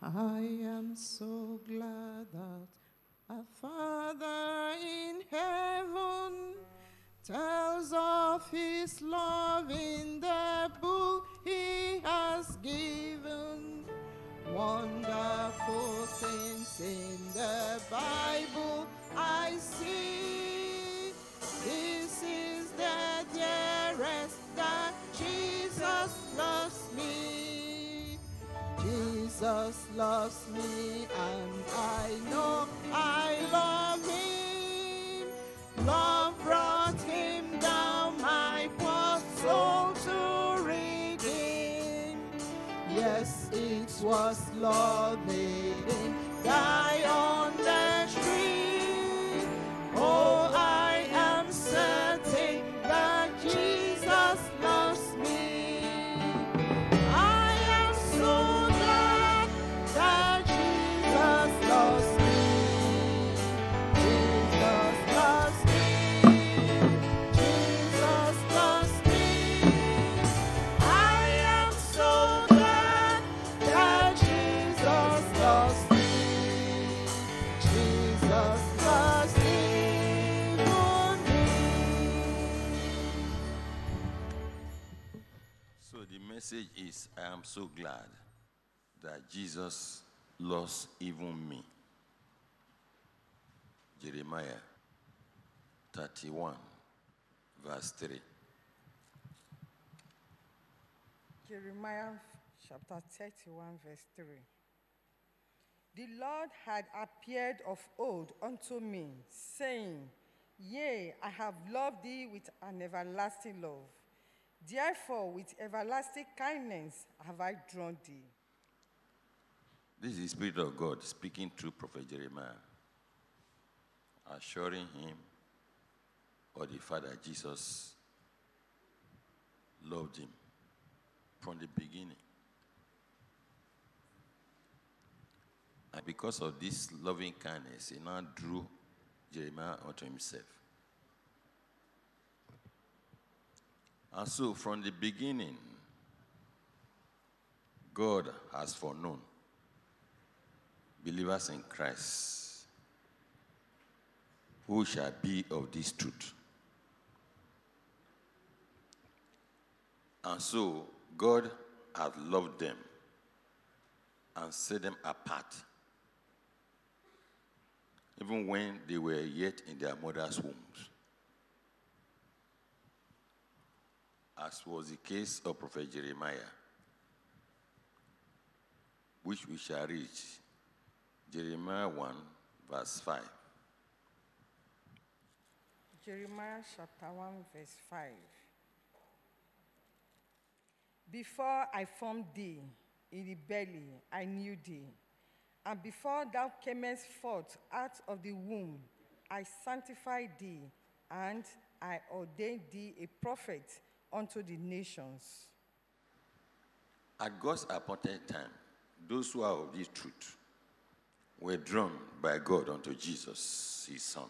I am so glad that a Father in heaven tells of his love in the book he has given. Wonderful things in the Bible I see. Jesus loves me and I know I love him. Love brought him down my poor soul to redeem. Yes, it was Lord I am so glad that Jesus lost even me. Jeremiah 31, verse 3. Jeremiah chapter 31, verse 3. The Lord had appeared of old unto me, saying, Yea, I have loved thee with an everlasting love. Therefore, with everlasting kindness have I drawn thee. This is the Spirit of God speaking through Prophet Jeremiah, assuring him or the Father Jesus loved him from the beginning. And because of this loving kindness, he now drew Jeremiah unto himself. And so, from the beginning, God has foreknown believers in Christ who shall be of this truth. And so God has loved them and set them apart, even when they were yet in their mother's wombs. As was the case of Prophet Jeremiah, which we shall reach Jeremiah 1, verse 5. Jeremiah chapter 1, verse 5. Before I formed thee in the belly, I knew thee. And before thou camest forth out of the womb, I sanctified thee, and I ordained thee a prophet unto the nations. At God's appointed time, those who are of this truth were drawn by God unto Jesus, his Son.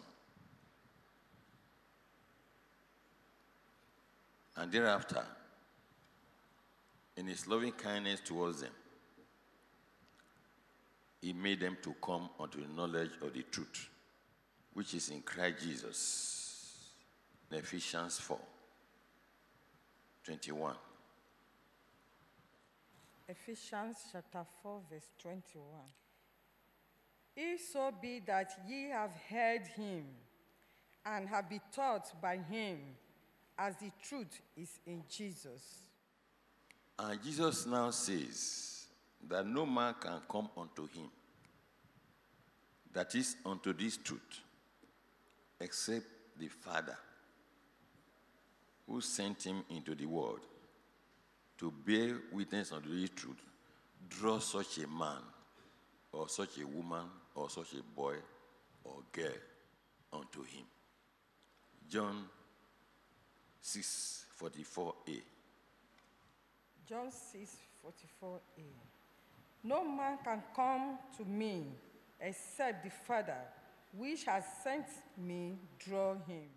And thereafter, in his loving kindness towards them, he made them to come unto the knowledge of the truth, which is in Christ Jesus. In Ephesians 4 21. Ephesians chapter 4, verse 21. If so be that ye have heard him and have been taught by him, as the truth is in Jesus. And Jesus now says that no man can come unto him, that is, unto this truth, except the Father who sent him into the world to bear witness unto the truth, draw such a man or such a woman or such a boy or girl unto him. John 6 44a. John 6, 44a. No man can come to me except the Father, which has sent me, draw him.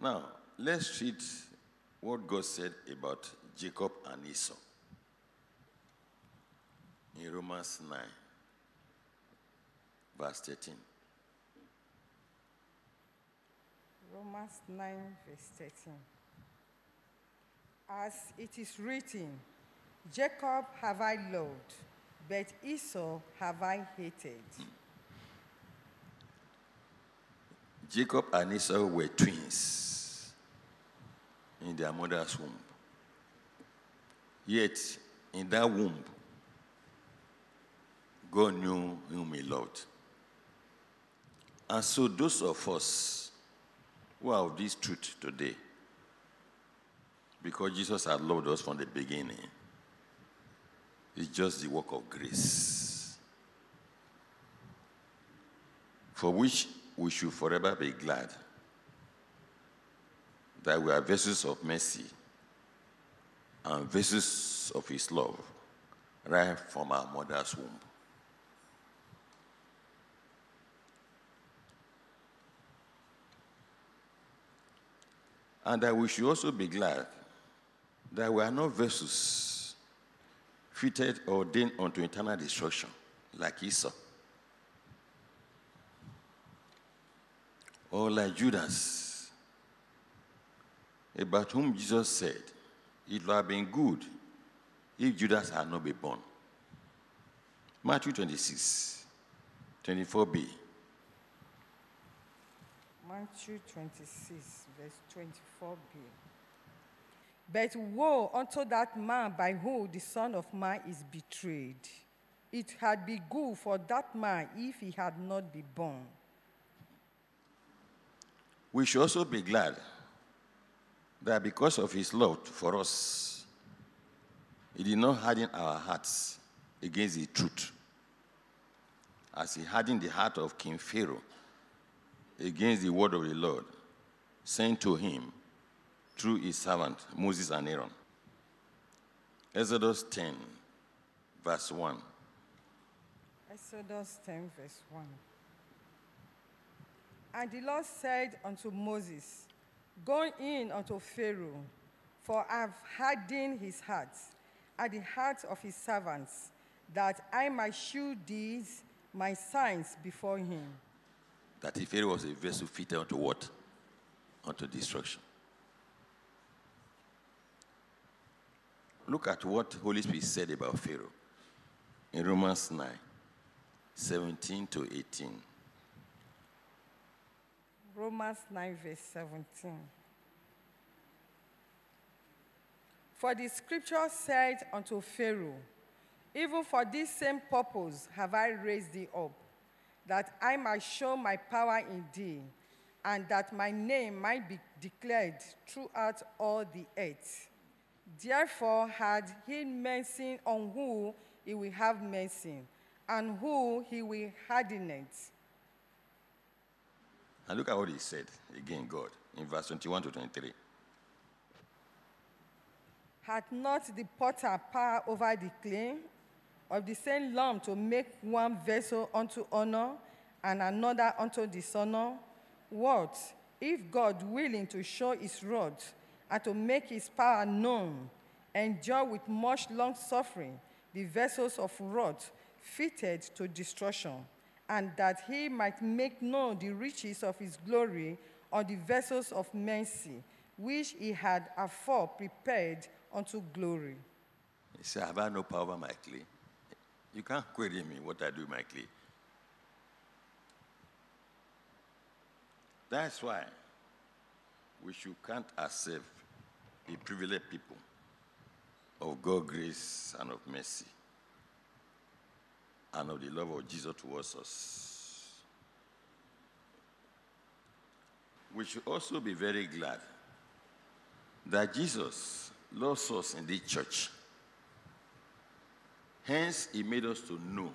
Now, let's read what God said about Jacob and Esau. In Romans 9, verse 13. Romans 9, verse 13. As it is written, Jacob have I loved, but Esau have I hated. Jacob and Esau were twins in their mother's womb. Yet, in that womb, God knew whom He loved. And so, those of us who of this truth today, because Jesus had loved us from the beginning, it's just the work of grace, for which we should forever be glad that we are vessels of mercy and vessels of His love right from our mother's womb. And that we should also be glad that we are not vessels fitted or ordained unto eternal destruction like Esau. Or like Judas, Eh, about whom Jesus said, It would have been good if Judas had not been born. Matthew 26, 24b. Matthew 26, verse 24b. But woe unto that man by whom the Son of Man is betrayed. It had been good for that man if he had not been born. We should also be glad that because of his love for us, he did not harden our hearts against the truth, as he hardened the heart of King Pharaoh against the word of the Lord, sent to him through his servant Moses and Aaron. Exodus 10, verse 1. Exodus 10, verse 1. And the Lord said unto Moses, Go in unto Pharaoh, for I have hardened his heart and the heart of his servants, that I might shew these my signs before him. That if Pharaoh was a vessel fitted unto what? Unto destruction. Look at what Holy Spirit said about Pharaoh in Romans 9, 17 to 18. Romans 9, verse 17. For the scripture said unto Pharaoh, Even for this same purpose have I raised thee up, that I might show my power in thee, and that my name might be declared throughout all the earth. Therefore had he mercy on who he will have mercy, and who he will harden it. And look at what he said again, God, in verse 21 to 23. Had not the potter power over the clay of the same lump to make one vessel unto honor and another unto dishonor? What if God, willing to show his wrath and to make his power known, endure with much long suffering the vessels of wrath fitted to destruction, and that he might make known the riches of his glory on the vessels of mercy, which he had afore prepared unto glory? He said, Have I no power my clay? You can't query me what I do my clay. That's why we should count ourselves a privileged people of God's grace and of mercy and of the love of Jesus towards us. We should also be very glad that Jesus loves us in this church. Hence, he made us to know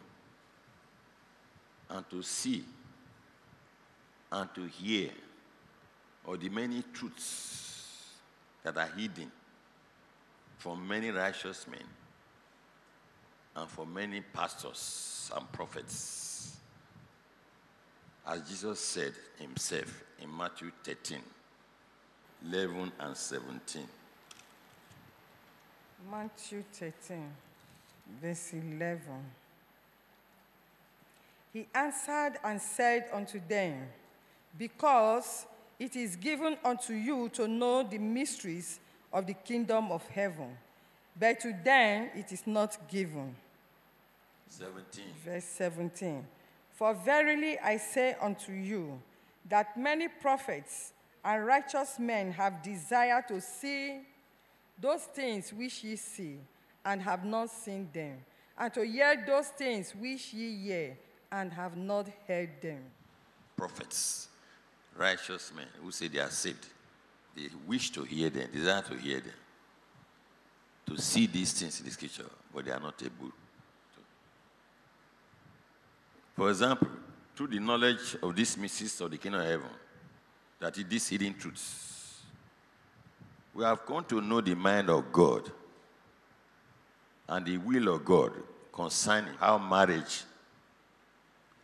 and to see and to hear of the many truths that are hidden from many righteous men and for many pastors and prophets. As Jesus said himself in Matthew 13, 11 and 17. Matthew 13, verse 11. He answered and said unto them, Because it is given unto you to know the mysteries of the kingdom of heaven, but to them it is not given. 17. Verse 17. For verily I say unto you, that many prophets and righteous men have desired to see those things which ye see, and have not seen them, and to hear those things which ye hear, and have not heard them. Prophets, righteous men who say they are saved, they wish to hear them, desire to hear them, to see these things in the scripture, but they are not able. For example, through the knowledge of these mysteries of the kingdom of heaven, that is these hidden truths, we have come to know the mind of God and the will of God concerning how marriage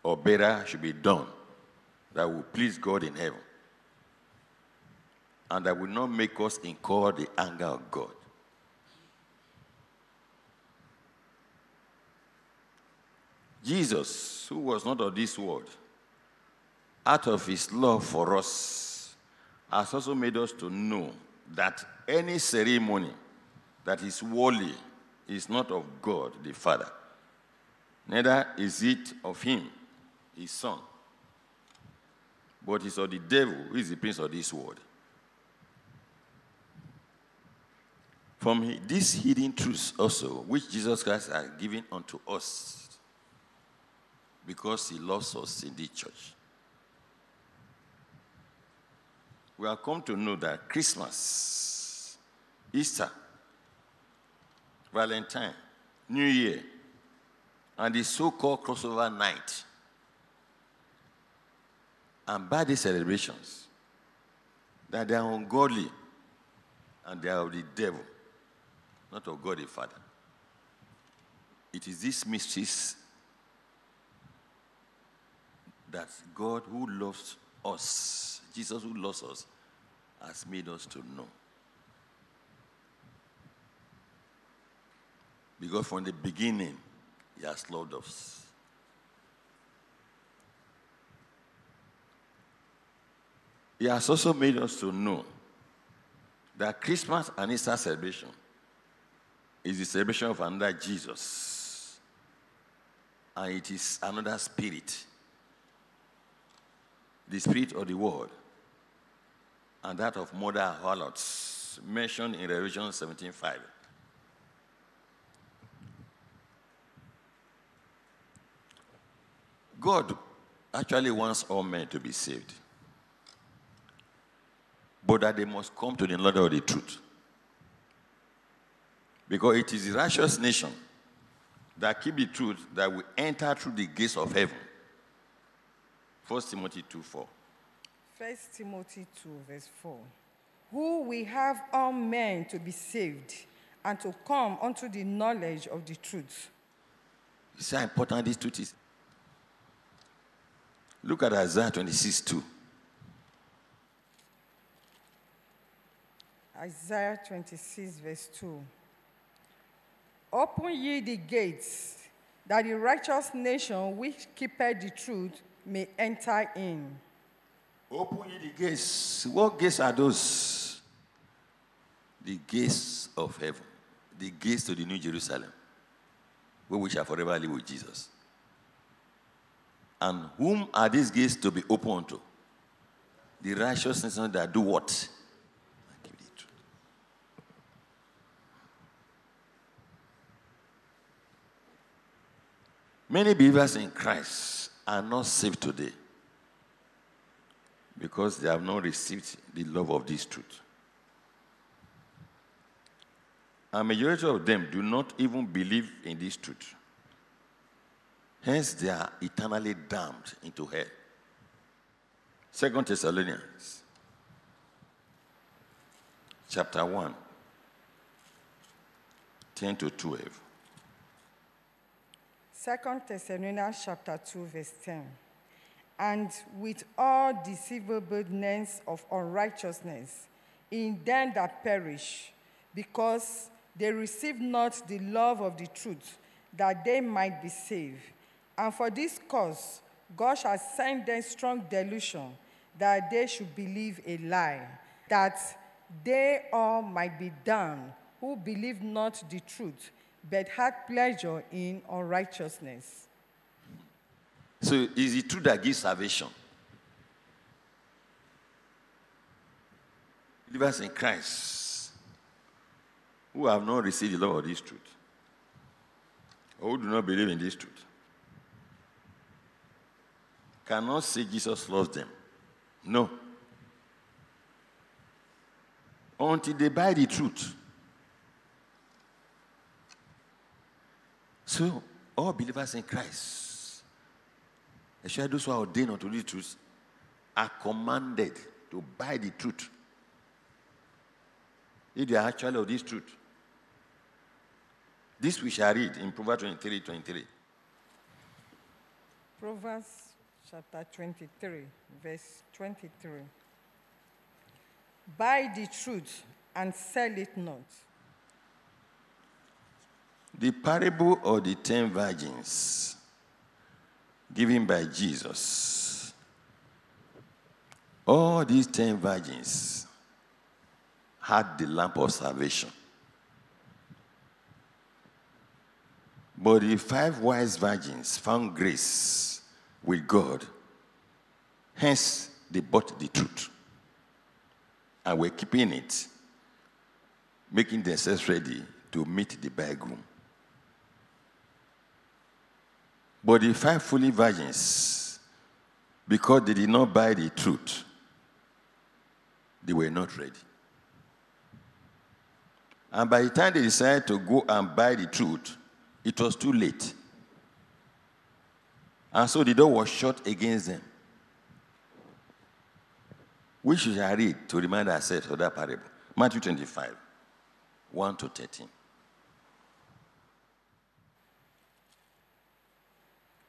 or better should be done that will please God in heaven and that will not make us incur the anger of God. Jesus, who was not of this world, out of his love for us, has also made us to know that any ceremony that is worldly is not of God the Father, neither is it of him, his Son, but is of the devil, who is the prince of this world. From hi- these hidden truths also, which Jesus Christ has given unto us, because he loves us in the church. We have come to know that Christmas, Easter, Valentine, New Year, and the so called crossover night and birthday celebrations, that they are ungodly and they are of the devil, not of God the Father. It is these mysteries that God who loves us, Jesus who loves us, has made us to know. Because from the beginning, He has loved us. He has also made us to know that Christmas and Easter celebration is the celebration of another Jesus. And it is another spirit the spirit of the world, and that of mother harlots, mentioned in Revelation 17:5. God actually wants all men to be saved, but that they must come to the knowledge of the truth. Because it is the righteous nation that keep the truth that will enter through the gates of heaven. 1 Timothy 2 4. 1 Timothy 2, verse 4. Who we have all men to be saved and to come unto the knowledge of the truth. You see how important this truth is? Look at Isaiah 26 2. Isaiah 26, verse 2. Open ye the gates, that the righteous nation which keepeth the truth may enter in. Open ye the gates. What gates are those? The gates of heaven, the gates to the New Jerusalem, where we shall forever live with Jesus. And whom are these gates to be opened to? The righteousness that do what? Many believers in Christ are not saved today because they have not received the love of this truth. A majority of them do not even believe in this truth. Hence, they are eternally damned into hell. Second Thessalonians, chapter 1, 10 to 12. Second Thessalonians chapter 2, verse 10. And with all deceivableness of unrighteousness in them that perish, because they receive not the love of the truth, that they might be saved. And for this cause, God shall send them strong delusion, that they should believe a lie, that they all might be damned who believe not the truth, but had pleasure in unrighteousness. So is it true that gives salvation? Believers in Christ who have not received the love of this truth, or who do not believe in this truth, cannot say Jesus loves them. No. Until they buy the truth. So, all believers in Christ, especially those who are ordained unto the truth, are commanded to buy the truth. If they are actually of this truth. This we shall read in Proverbs 23 23. Proverbs chapter 23, verse 23. Buy the truth and sell it not. The parable of the ten virgins given by Jesus. All these ten virgins had the lamp of salvation. But the five wise virgins found grace with God. Hence, they bought the truth and were keeping it, making themselves ready to meet the bridegroom. But the five fully virgins, because they did not buy the truth, they were not ready. And by the time they decided to go and buy the truth, it was too late. And so the door was shut against them. We should read to remind ourselves of that parable. Matthew 25, 1 to 13.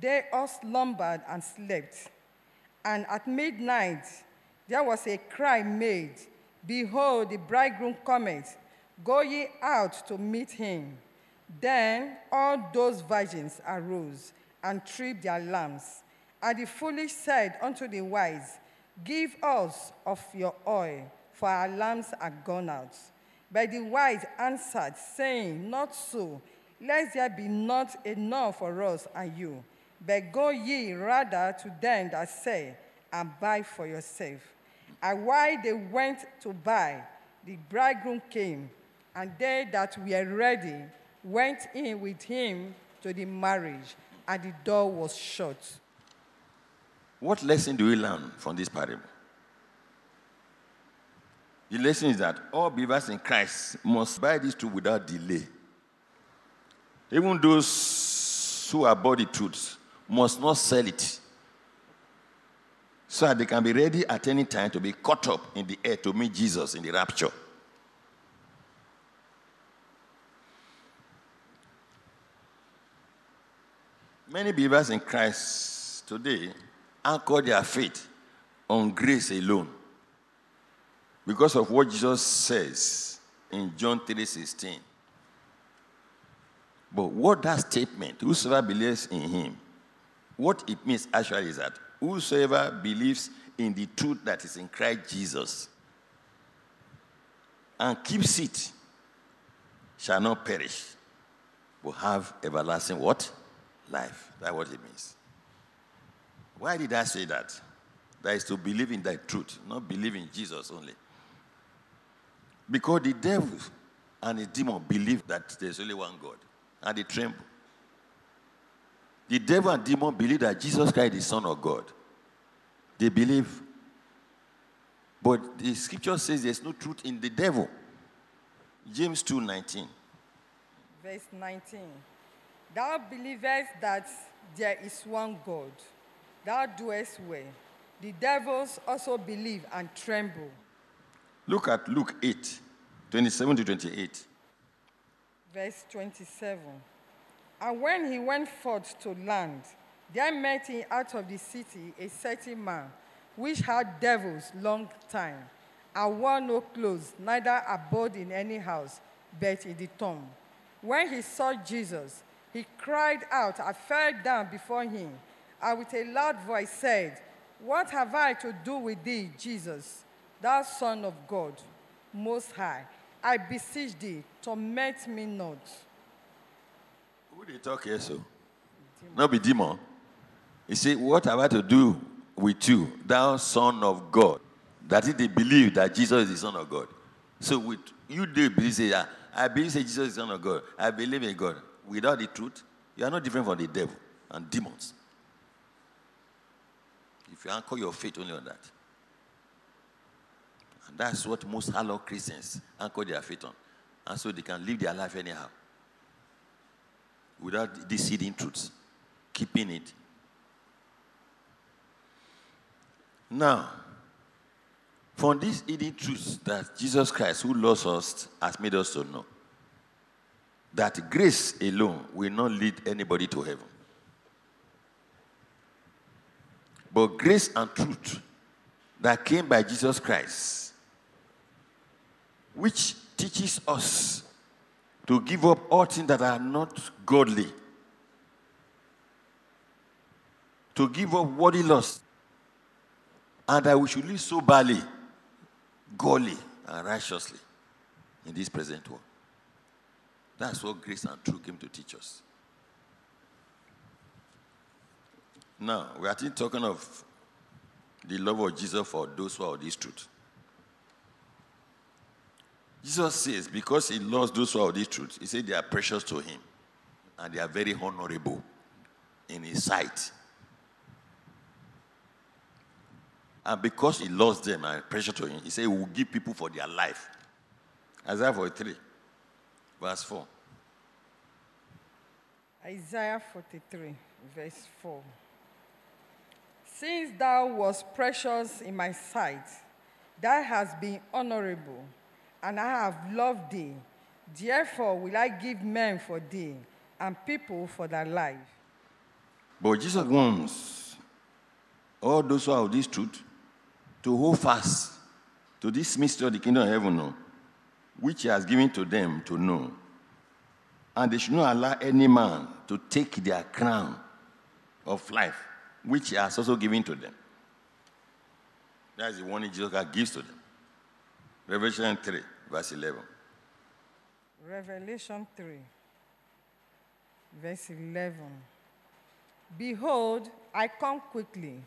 they all slumbered and slept. And at midnight there was a cry made Behold, the bridegroom cometh, go ye out to meet him. Then all those virgins arose and tripped their lamps. And the foolish said unto the wise, Give us of your oil, for our lamps are gone out. But the wise answered, saying, Not so, lest there be not enough for us and you. But go ye rather to them that say, and buy for yourself. And while they went to buy, the bridegroom came, and they that were ready went in with him to the marriage, and the door was shut. What lesson do we learn from this parable? The lesson is that all believers in Christ must buy these two without delay. Even those who are body truths must not sell it so that they can be ready at any time to be caught up in the air to meet Jesus in the rapture. Many believers in Christ today anchor their faith on grace alone because of what Jesus says in John 3:16. But what that statement, whosoever believes in him, what it means actually is that whosoever believes in the truth that is in Christ Jesus and keeps it shall not perish, but have everlasting what? Life. That's what it means. Why did I say that? That is to believe in that truth, not believe in Jesus only. Because the devil and the demon believe that there's only one God, and they tremble. The devil and demon believe that Jesus Christ is the Son of God. They believe. But the scripture says there's no truth in the devil. James 2:19. Verse 19. Thou believest that there is one God. Thou doest well. The devils also believe and tremble. Look at Luke 8, 27 to 28. Verse 27. And when he went forth to land, there met him out of the city a certain man, which had devils long time, and wore no clothes, neither abode in any house, but in the tomb. When he saw Jesus, he cried out and fell down before him, and with a loud voice said, What have I to do with thee, Jesus, thou Son of God, Most High? I beseech thee, torment me not. Who they talk here so? Not be demon. He said, What have I to do with you, thou son of God? That is, they believe that Jesus is the Son of God. So with you they believe say, "Ah, I believe say Jesus is the Son of God. I believe in God. Without the truth, you are not different from the devil and demons. If you anchor your faith only on that. And that's what most hallowed Christians anchor their faith on. And so they can live their life anyhow. Without these hidden truths. Keeping it. Now, from these hidden truths that Jesus Christ, who loves us, has made us to know, that grace alone will not lead anybody to heaven. But grace and truth that came by Jesus Christ, which teaches us to give up all things that are not godly, to give up worldly lust, and that we should live soberly, godly, and righteously in this present world. That's what grace and truth came to teach us. Now, we are still talking of the love of Jesus for those who are of this truth. Jesus says, because he loves those who are of this truth, he said they are precious to him and they are very honorable in his sight. And because he loves them and precious to him, he said he will give people for their life. Isaiah 43, verse 4. Isaiah 43, verse 4. Since thou wast precious in my sight, thou hast been honorable, and I have loved thee. Therefore will I give men for thee, and people for thy life. But Jesus wants all those who of this truth to hold fast to this mystery of the kingdom of heaven, which he has given to them to know. And they should not allow any man to take their crown of life, which he has also given to them. That is the warning Jesus gives to them. Revelation 3, verse 11. Revelation 3, verse 11. Behold, I come quickly.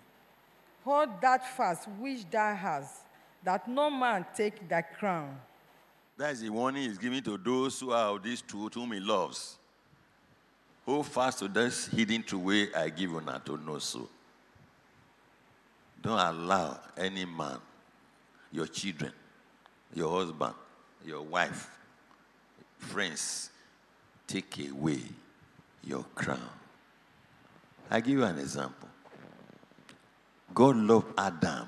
Hold that fast which thou hast, that no man take thy crown. That is the warning he's giving to those who are of this truth whom he loves. Hold fast to this hidden true way I give you now to know so. Don't allow any man, your children, your husband, your wife, friends, take away your crown. I give you an example. God loved Adam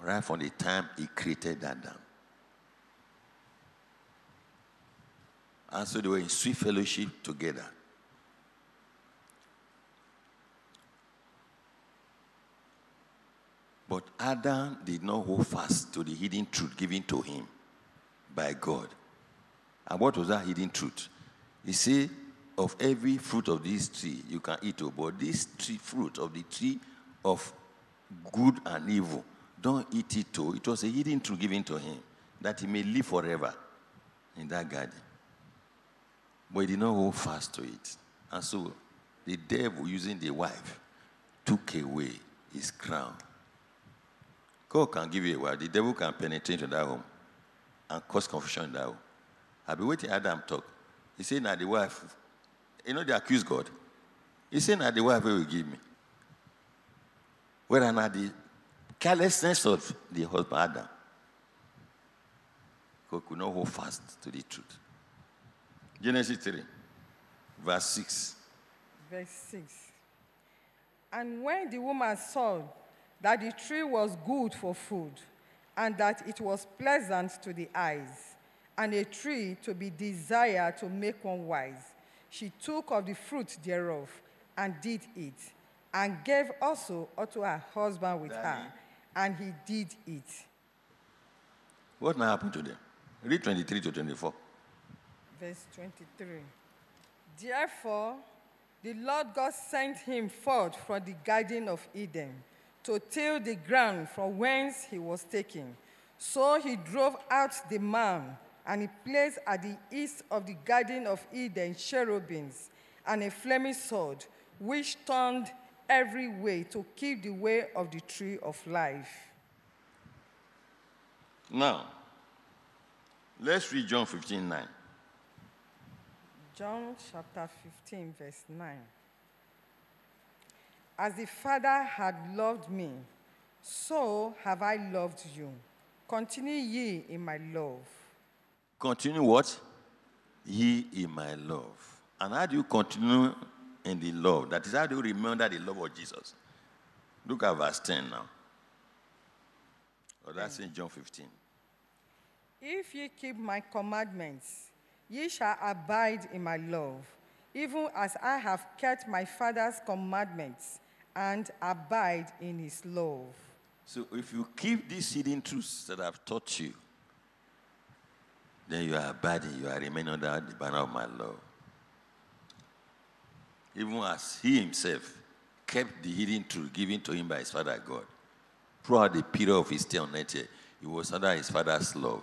right from the time he created Adam. And so they were in sweet fellowship together. But Adam did not hold fast to the hidden truth given to him by God. And what was that hidden truth? He said, Of every fruit of this tree you can eat, oh, but this tree, fruit of the tree of good and evil, don't eat it too. It was a hidden truth given to him that he may live forever in that garden. But he did not hold fast to it. And so the devil, using the wife, took away his crown. God can give you a wife. The devil can penetrate into that home and cause confusion home. I've been waiting Adam talk. He said, now the wife, you know, they accuse God. He said, now the wife will give me. Whether not the carelessness of the husband, Adam, God could not hold fast to the truth. Genesis 3, verse 6. verse 6. And when the woman saw that the tree was good for food, and that it was pleasant to the eyes, and a tree to be desired to make one wise, she took of the fruit thereof and did eat, and gave also unto her husband with her, and he did eat. What now happened to them? Read 23 to 24. Verse 23. Therefore, the Lord God sent him forth from the garden of Eden to till the ground from whence he was taken. So he drove out the man, and he placed at the east of the garden of Eden cherubims and a flaming sword, which turned every way to keep the way of the tree of life. Now, let's read John 15 9. John chapter 15, verse 9. As the Father had loved me, so have I loved you. Continue ye in my love. Continue what? Ye in my love. And how do you continue in the love? That is how do you remember the love of Jesus? Look at verse 10 now. Oh, that's in John 15. If ye keep my commandments, ye shall abide in my love, even as I have kept my Father's commandments and abide in his love. So if you keep these hidden truths that I've taught you, then you are abiding, you are remaining under the banner of my love. Even as he himself kept the hidden truth given to him by his father God. Throughout the period of his stay on earth, he was under his father's love.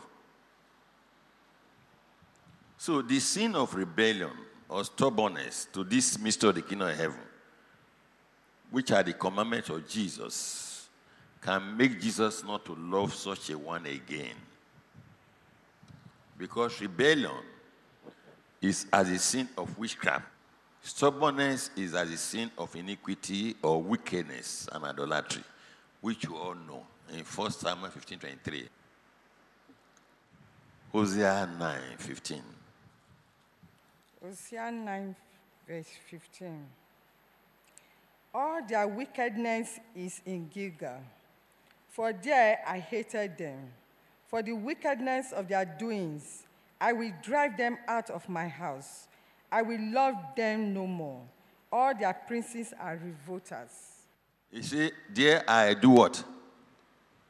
So the sin of rebellion or stubbornness to this mystery of the kingdom of heaven, which are the commandments of Jesus, can make Jesus not to love such a one again. Because rebellion is as a sin of witchcraft. Stubbornness is as a sin of iniquity or wickedness and idolatry, which you all know in 1 Samuel 15 23. Hosea 9 15. Hosea 9, verse 15. All their wickedness is in Gilgal, for there I hated them. For the wickedness of their doings, I will drive them out of my house. I will love them no more. All their princes are revolters. You see, there I do what?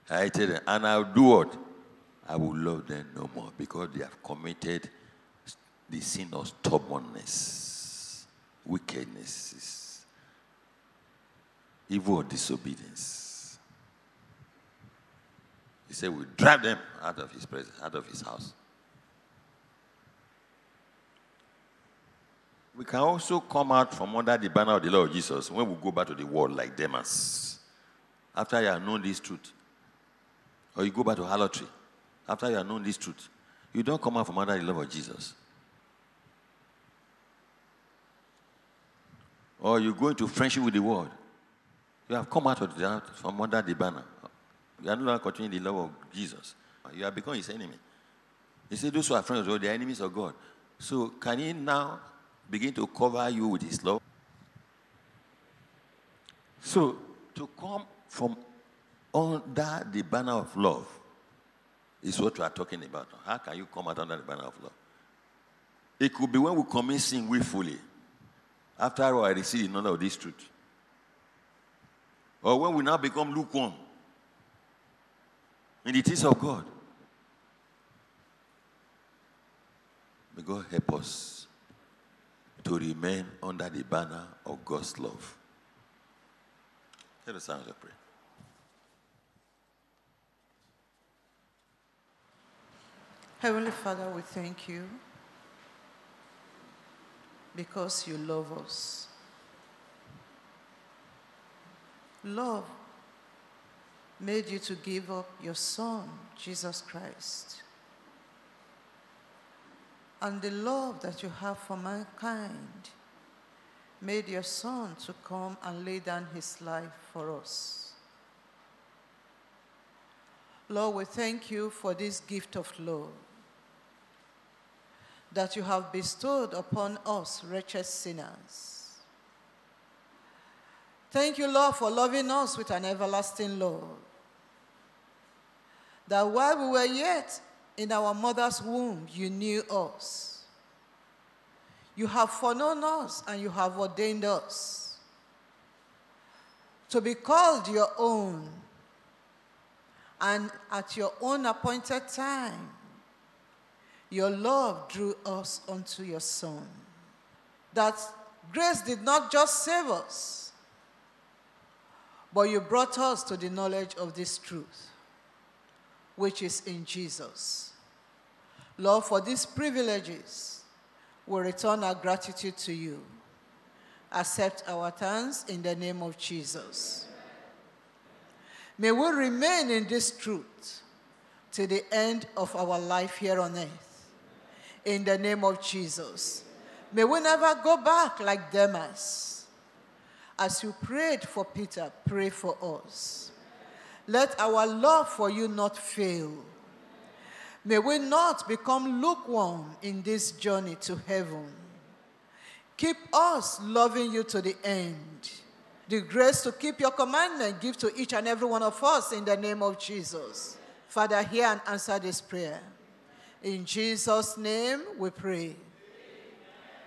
I hated them. And I'll do what? I will love them no more because they have committed the sin of stubbornness, wickedness, evil disobedience. He said, We drive them out of his presence, out of his house. We can also come out from under the banner of the Lord Jesus when we go back to the world like Demas. After you have known this truth, or you go back to harlotry, after you have known this truth, you don't come out from under the love of Jesus. Or you go into friendship with the world. You have come out of the, from under the banner. You are no longer continuing the love of Jesus. You have become his enemy. He said, Those who are friends of God, they are enemies of God. So, can he now begin to cover you with his love? So, to come from under the banner of love is what we are talking about. How can you come out under the banner of love? It could be when we commit sin willfully. After all, I receive none of this truth. Or when we now become lukewarm in the things of God. May God help us to remain under the banner of God's love. Let us stand and prayer. Heavenly Father, we thank you because you love us. Love made you to give up your Son, Jesus Christ. And the love that you have for mankind made your Son to come and lay down his life for us. Lord, we thank you for this gift of love that you have bestowed upon us, wretched sinners. Thank you, Lord, for loving us with an everlasting love. That while we were yet in our mother's womb, you knew us. You have foreknown us and you have ordained us to be called your own. And at your own appointed time, your love drew us unto your Son. That grace did not just save us, but you brought us to the knowledge of this truth, which is in Jesus. Lord, for these privileges, we return our gratitude to you. Accept our thanks in the name of Jesus. May we remain in this truth to the end of our life here on earth. In the name of Jesus. May we never go back like Demas as you prayed for Peter, pray for us. Let our love for you not fail. May we not become lukewarm in this journey to heaven. Keep us loving you to the end. The grace to keep your commandment give to each and every one of us in the name of Jesus. Father, hear and answer this prayer. In Jesus' name we pray.